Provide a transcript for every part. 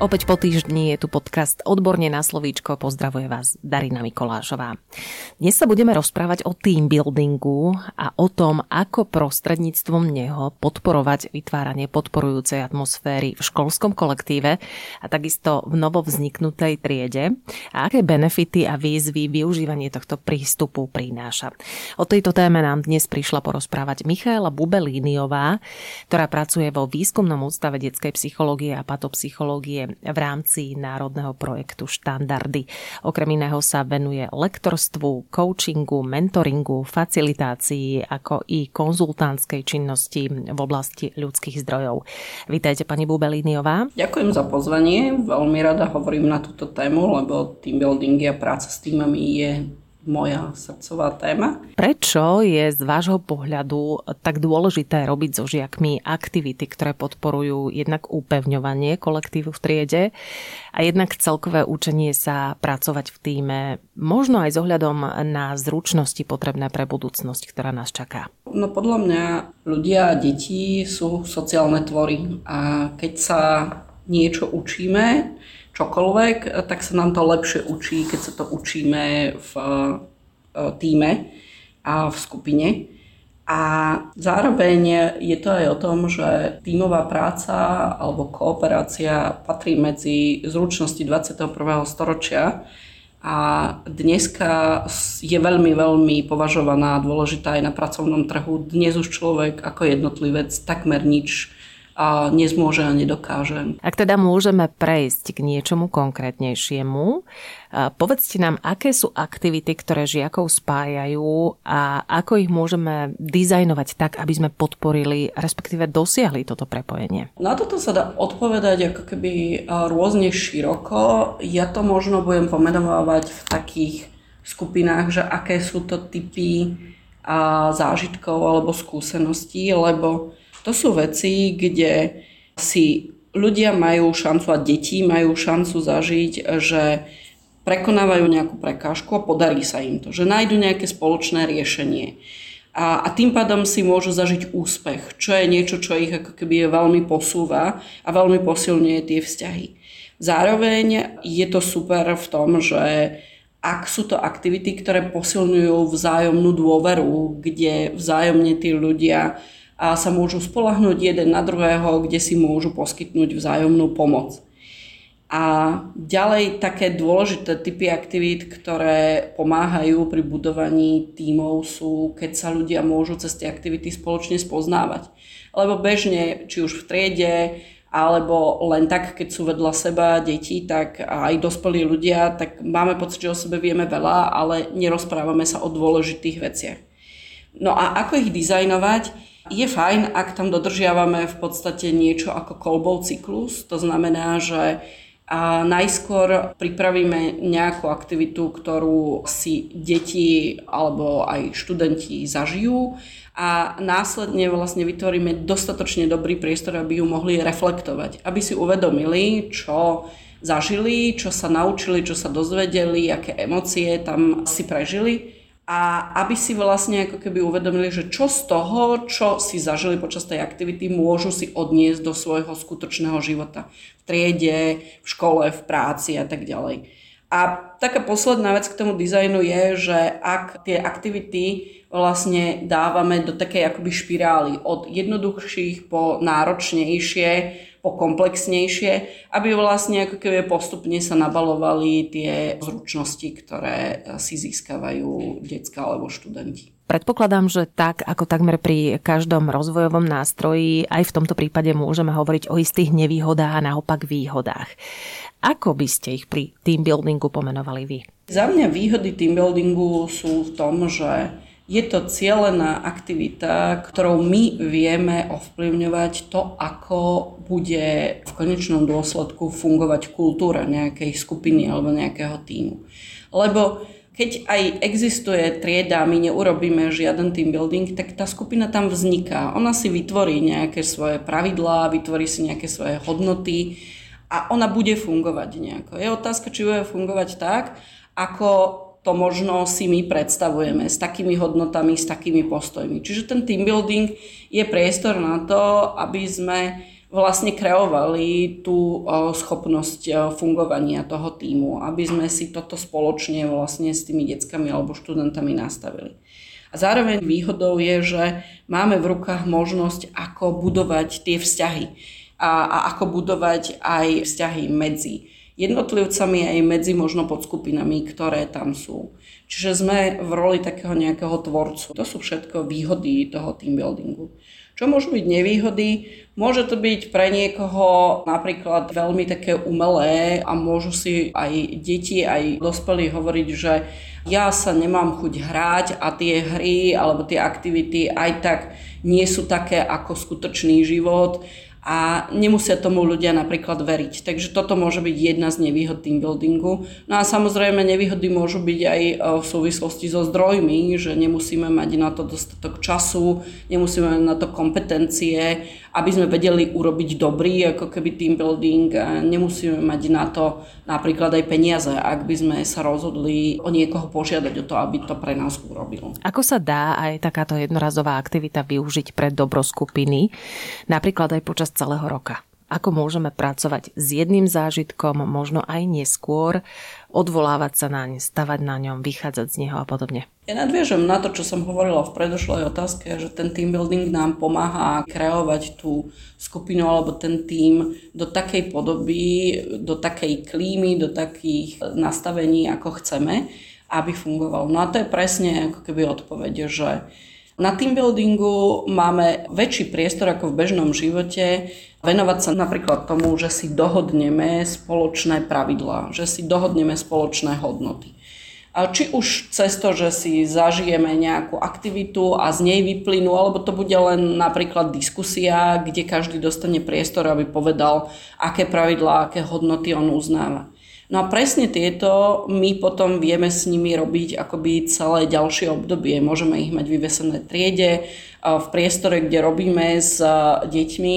Opäť po týždni je tu podcast Odborne na slovíčko. Pozdravuje vás Darina Mikolášová. Dnes sa budeme rozprávať o team buildingu a o tom, ako prostredníctvom neho podporovať vytváranie podporujúcej atmosféry v školskom kolektíve a takisto v novovzniknutej triede a aké benefity a výzvy využívanie tohto prístupu prináša. O tejto téme nám dnes prišla porozprávať Michaela Bubelíniová, ktorá pracuje vo Výskumnom ústave detskej psychológie a patopsychológie v rámci národného projektu Štandardy. Okrem iného sa venuje lektorstvu, coachingu, mentoringu, facilitácii, ako i konzultantskej činnosti v oblasti ľudských zdrojov. Vítajte pani Bubelíniová. Ďakujem za pozvanie. Veľmi rada hovorím na túto tému, lebo team building a práca s týmami je moja srdcová téma. Prečo je z vášho pohľadu tak dôležité robiť so žiakmi aktivity, ktoré podporujú jednak upevňovanie kolektívu v triede a jednak celkové učenie sa pracovať v týme, možno aj s ohľadom na zručnosti potrebné pre budúcnosť, ktorá nás čaká? No podľa mňa ľudia a deti sú sociálne tvory a keď sa niečo učíme, čokoľvek, tak sa nám to lepšie učí, keď sa to učíme v e, týme a v skupine. A zároveň je to aj o tom, že tímová práca alebo kooperácia patrí medzi zručnosti 21. storočia a dneska je veľmi, veľmi považovaná a dôležitá aj na pracovnom trhu. Dnes už človek ako jednotlivec takmer nič a nezmôže a nedokáže. Ak teda môžeme prejsť k niečomu konkrétnejšiemu, povedzte nám, aké sú aktivity, ktoré žiakov spájajú a ako ich môžeme dizajnovať tak, aby sme podporili, respektíve dosiahli toto prepojenie. Na toto sa dá odpovedať ako keby rôzne široko. Ja to možno budem pomenovať v takých skupinách, že aké sú to typy zážitkov alebo skúseností, lebo to sú veci, kde si ľudia majú šancu a deti majú šancu zažiť, že prekonávajú nejakú prekážku a podarí sa im to, že nájdu nejaké spoločné riešenie. A, a tým pádom si môžu zažiť úspech, čo je niečo, čo ich ako keby veľmi posúva a veľmi posilňuje tie vzťahy. Zároveň je to super v tom, že ak sú to aktivity, ktoré posilňujú vzájomnú dôveru, kde vzájomne tí ľudia a sa môžu spolahnúť jeden na druhého, kde si môžu poskytnúť vzájomnú pomoc. A ďalej také dôležité typy aktivít, ktoré pomáhajú pri budovaní tímov sú, keď sa ľudia môžu cez tie aktivity spoločne spoznávať. Lebo bežne, či už v triede, alebo len tak, keď sú vedľa seba deti, tak aj dospelí ľudia, tak máme pocit, že o sebe vieme veľa, ale nerozprávame sa o dôležitých veciach. No a ako ich dizajnovať? Je fajn, ak tam dodržiavame v podstate niečo ako kolbov cyklus, to znamená, že a najskôr pripravíme nejakú aktivitu, ktorú si deti alebo aj študenti zažijú a následne vlastne vytvoríme dostatočne dobrý priestor, aby ju mohli reflektovať, aby si uvedomili, čo zažili, čo sa naučili, čo sa dozvedeli, aké emócie tam si prežili a aby si vlastne ako keby uvedomili, že čo z toho, čo si zažili počas tej aktivity, môžu si odniesť do svojho skutočného života. V triede, v škole, v práci a tak ďalej. A taká posledná vec k tomu dizajnu je, že ak tie aktivity vlastne dávame do takej akoby špirály od jednoduchších po náročnejšie, po komplexnejšie, aby vlastne ako keby postupne sa nabalovali tie zručnosti, ktoré si získavajú detská alebo študenti. Predpokladám, že tak ako takmer pri každom rozvojovom nástroji, aj v tomto prípade môžeme hovoriť o istých nevýhodách a naopak výhodách. Ako by ste ich pri team buildingu pomenovali vy? Za mňa výhody team buildingu sú v tom, že je to cieľená aktivita, ktorou my vieme ovplyvňovať to, ako bude v konečnom dôsledku fungovať kultúra nejakej skupiny alebo nejakého týmu. Lebo keď aj existuje trieda my neurobíme žiaden team building, tak tá skupina tam vzniká. Ona si vytvorí nejaké svoje pravidlá, vytvorí si nejaké svoje hodnoty a ona bude fungovať nejako. Je otázka, či bude fungovať tak, ako to možno si my predstavujeme s takými hodnotami, s takými postojmi. Čiže ten team building je priestor na to, aby sme vlastne kreovali tú schopnosť fungovania toho týmu, aby sme si toto spoločne vlastne s tými deckami alebo študentami nastavili. A zároveň výhodou je, že máme v rukách možnosť, ako budovať tie vzťahy a, a ako budovať aj vzťahy medzi jednotlivcami aj medzi možno podskupinami, ktoré tam sú. Čiže sme v roli takého nejakého tvorcu. To sú všetko výhody toho team buildingu. Čo môžu byť nevýhody? Môže to byť pre niekoho napríklad veľmi také umelé a môžu si aj deti, aj dospelí hovoriť, že ja sa nemám chuť hrať a tie hry alebo tie aktivity aj tak nie sú také ako skutočný život a nemusia tomu ľudia napríklad veriť. Takže toto môže byť jedna z nevýhod team buildingu. No a samozrejme nevýhody môžu byť aj e, v súvislosti so zdrojmi, že nemusíme mať na to dostatok času, nemusíme mať na to kompetencie, aby sme vedeli urobiť dobrý ako keby team building. Nemusíme mať na to napríklad aj peniaze, ak by sme sa rozhodli o niekoho požiadať o to, aby to pre nás urobil. Ako sa dá aj takáto jednorazová aktivita využiť pre dobro skupiny, napríklad aj počas celého roka. Ako môžeme pracovať s jedným zážitkom, možno aj neskôr, odvolávať sa naň, stavať na ňom, vychádzať z neho a podobne. Ja nadviežem na to, čo som hovorila v predošlej otázke, že ten team building nám pomáha kreovať tú skupinu alebo ten tým do takej podoby, do takej klímy, do takých nastavení, ako chceme, aby fungoval. No a to je presne ako keby odpoveď, že na team buildingu máme väčší priestor ako v bežnom živote venovať sa napríklad tomu, že si dohodneme spoločné pravidlá, že si dohodneme spoločné hodnoty. Či už cez to, že si zažijeme nejakú aktivitu a z nej vyplynú, alebo to bude len napríklad diskusia, kde každý dostane priestor, aby povedal, aké pravidlá, aké hodnoty on uznáva. No a presne tieto my potom vieme s nimi robiť akoby celé ďalšie obdobie. Môžeme ich mať vyvesené triede, v priestore, kde robíme s deťmi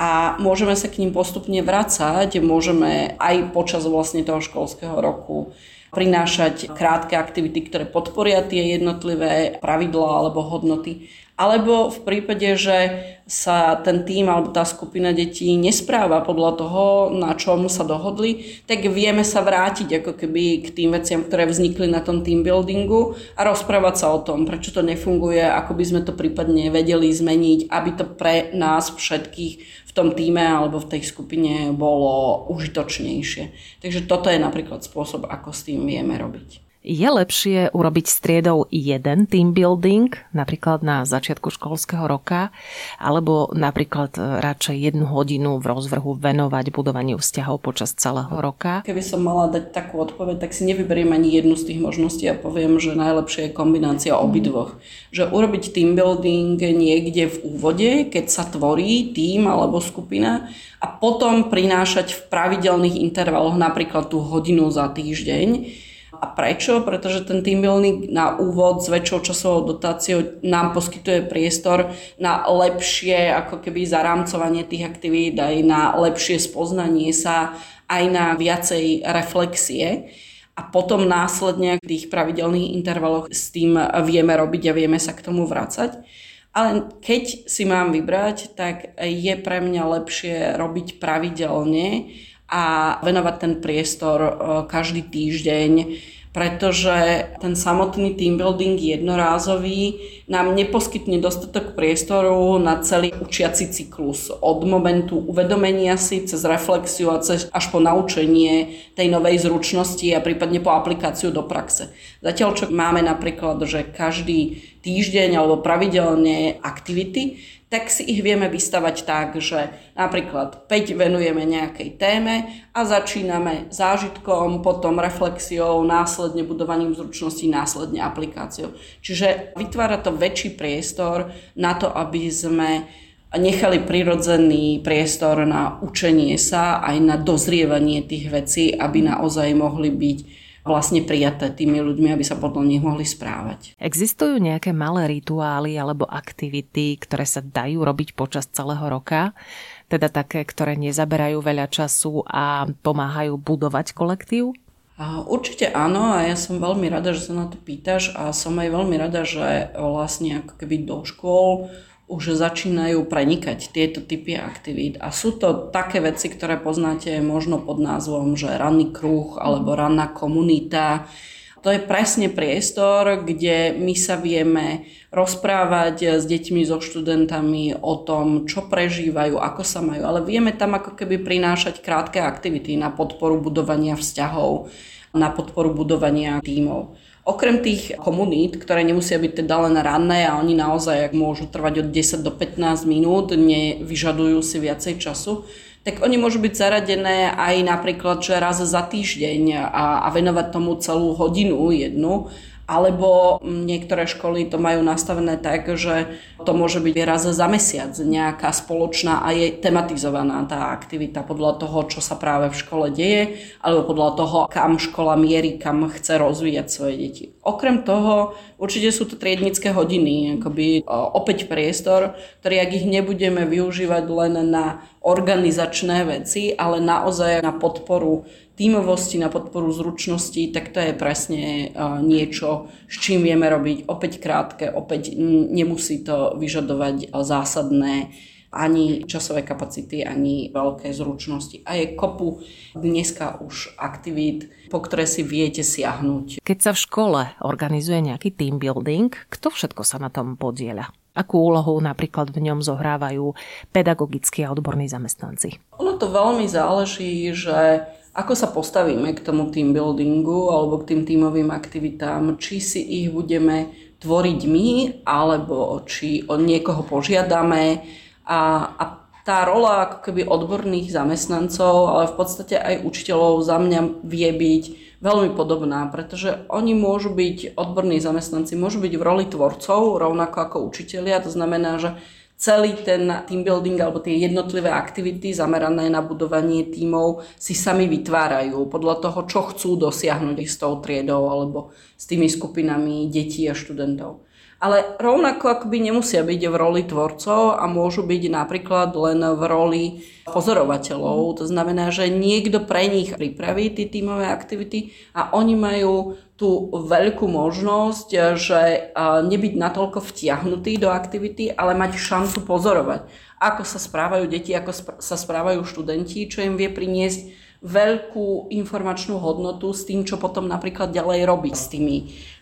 a môžeme sa k ním postupne vracať. Môžeme aj počas vlastne toho školského roku prinášať krátke aktivity, ktoré podporia tie jednotlivé pravidlá alebo hodnoty alebo v prípade, že sa ten tým alebo tá skupina detí nespráva podľa toho, na čom sa dohodli, tak vieme sa vrátiť ako keby k tým veciam, ktoré vznikli na tom team buildingu a rozprávať sa o tom, prečo to nefunguje, ako by sme to prípadne vedeli zmeniť, aby to pre nás všetkých v tom týme alebo v tej skupine bolo užitočnejšie. Takže toto je napríklad spôsob, ako s tým vieme robiť. Je lepšie urobiť striedou jeden team building, napríklad na začiatku školského roka, alebo napríklad e, radšej jednu hodinu v rozvrhu venovať budovaniu vzťahov počas celého roka? Keby som mala dať takú odpoveď, tak si nevyberiem ani jednu z tých možností a poviem, že najlepšia je kombinácia obidvoch. Že urobiť team building niekde v úvode, keď sa tvorí tým alebo skupina a potom prinášať v pravidelných intervaloch napríklad tú hodinu za týždeň, a prečo? Pretože ten team building na úvod s väčšou časovou dotáciou nám poskytuje priestor na lepšie ako keby zarámcovanie tých aktivít, aj na lepšie spoznanie sa, aj na viacej reflexie. A potom následne v tých pravidelných intervaloch s tým vieme robiť a vieme sa k tomu vrácať. Ale keď si mám vybrať, tak je pre mňa lepšie robiť pravidelne, a venovať ten priestor e, každý týždeň, pretože ten samotný team building jednorázový nám neposkytne dostatok priestoru na celý učiaci cyklus. Od momentu uvedomenia si cez reflexiu a cez, až po naučenie tej novej zručnosti a prípadne po aplikáciu do praxe. Zatiaľ, čo máme napríklad, že každý týždeň alebo pravidelne aktivity, tak si ich vieme vystavať tak, že napríklad 5 venujeme nejakej téme a začíname zážitkom, potom reflexiou, následne budovaním zručností, následne aplikáciou. Čiže vytvára to väčší priestor na to, aby sme nechali prirodzený priestor na učenie sa aj na dozrievanie tých vecí, aby naozaj mohli byť vlastne prijaté tými ľuďmi, aby sa podľa nich mohli správať. Existujú nejaké malé rituály alebo aktivity, ktoré sa dajú robiť počas celého roka? Teda také, ktoré nezaberajú veľa času a pomáhajú budovať kolektív? Určite áno a ja som veľmi rada, že sa na to pýtaš a som aj veľmi rada, že vlastne ako keby do škôl už začínajú prenikať tieto typy aktivít. A sú to také veci, ktoré poznáte možno pod názvom, že ranný kruh alebo ranná komunita. To je presne priestor, kde my sa vieme rozprávať s deťmi, so študentami o tom, čo prežívajú, ako sa majú, ale vieme tam ako keby prinášať krátke aktivity na podporu budovania vzťahov, na podporu budovania tímov. Okrem tých komunít, ktoré nemusia byť teda len ranné a oni naozaj môžu trvať od 10 do 15 minút, nevyžadujú si viacej času, tak oni môžu byť zaradené aj napríklad že raz za týždeň a, a venovať tomu celú hodinu jednu alebo niektoré školy to majú nastavené tak, že to môže byť raz za mesiac nejaká spoločná a je tematizovaná tá aktivita podľa toho, čo sa práve v škole deje, alebo podľa toho, kam škola mierí, kam chce rozvíjať svoje deti. Okrem toho, určite sú to triednické hodiny, akoby opäť priestor, ktorý ak ich nebudeme využívať len na organizačné veci, ale naozaj na podporu tímovosti, na podporu zručnosti, tak to je presne niečo, s čím vieme robiť opäť krátke, opäť nemusí to vyžadovať zásadné ani časové kapacity, ani veľké zručnosti. A je kopu dneska už aktivít, po ktoré si viete siahnuť. Keď sa v škole organizuje nejaký team building, kto všetko sa na tom podieľa? Akú úlohu napríklad v ňom zohrávajú pedagogickí a odborní zamestnanci? Ono to veľmi záleží, že ako sa postavíme k tomu team buildingu alebo k tým tímovým aktivitám, či si ich budeme tvoriť my, alebo či od niekoho požiadame. A, a tá rola ako keby odborných zamestnancov, ale v podstate aj učiteľov za mňa vie byť veľmi podobná, pretože oni môžu byť, odborní zamestnanci môžu byť v roli tvorcov, rovnako ako učitelia, to znamená, že celý ten team building alebo tie jednotlivé aktivity zamerané na budovanie tímov si sami vytvárajú podľa toho, čo chcú dosiahnuť s tou triedou alebo s tými skupinami detí a študentov ale rovnako akoby nemusia byť v roli tvorcov a môžu byť napríklad len v roli pozorovateľov. To znamená, že niekto pre nich pripraví tie tímové aktivity a oni majú tú veľkú možnosť, že nebyť natoľko vtiahnutý do aktivity, ale mať šancu pozorovať, ako sa správajú deti, ako sa správajú študenti, čo im vie priniesť veľkú informačnú hodnotu s tým, čo potom napríklad ďalej robiť s tými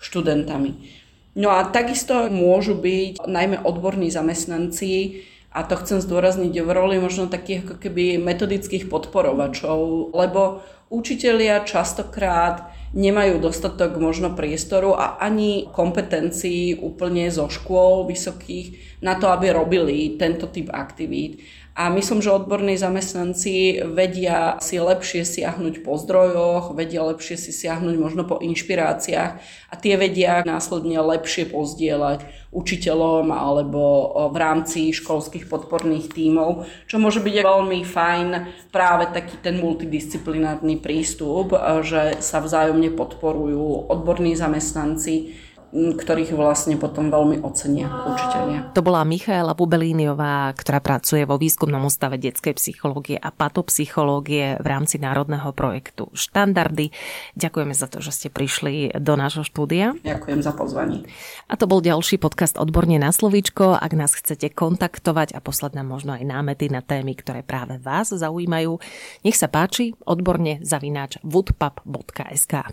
študentami. No a takisto môžu byť najmä odborní zamestnanci, a to chcem zdôrazniť v roli možno takých ako keby metodických podporovačov, lebo učitelia častokrát nemajú dostatok možno priestoru a ani kompetencií úplne zo škôl vysokých na to, aby robili tento typ aktivít. A myslím, že odborní zamestnanci vedia si lepšie siahnuť po zdrojoch, vedia lepšie si siahnuť možno po inšpiráciách a tie vedia následne lepšie pozdieľať učiteľom alebo v rámci školských podporných tímov, čo môže byť veľmi fajn práve taký ten multidisciplinárny prístup, že sa vzájomne podporujú odborní zamestnanci ktorých vlastne potom veľmi ocenia učiteľia. To bola Michaela Bubelíniová, ktorá pracuje vo výskumnom ústave detskej psychológie a patopsychológie v rámci národného projektu Štandardy. Ďakujeme za to, že ste prišli do nášho štúdia. Ďakujem za pozvanie. A to bol ďalší podcast Odborne na slovíčko. Ak nás chcete kontaktovať a poslať nám možno aj námety na témy, ktoré práve vás zaujímajú, nech sa páči odborne zavináč woodpub.sk.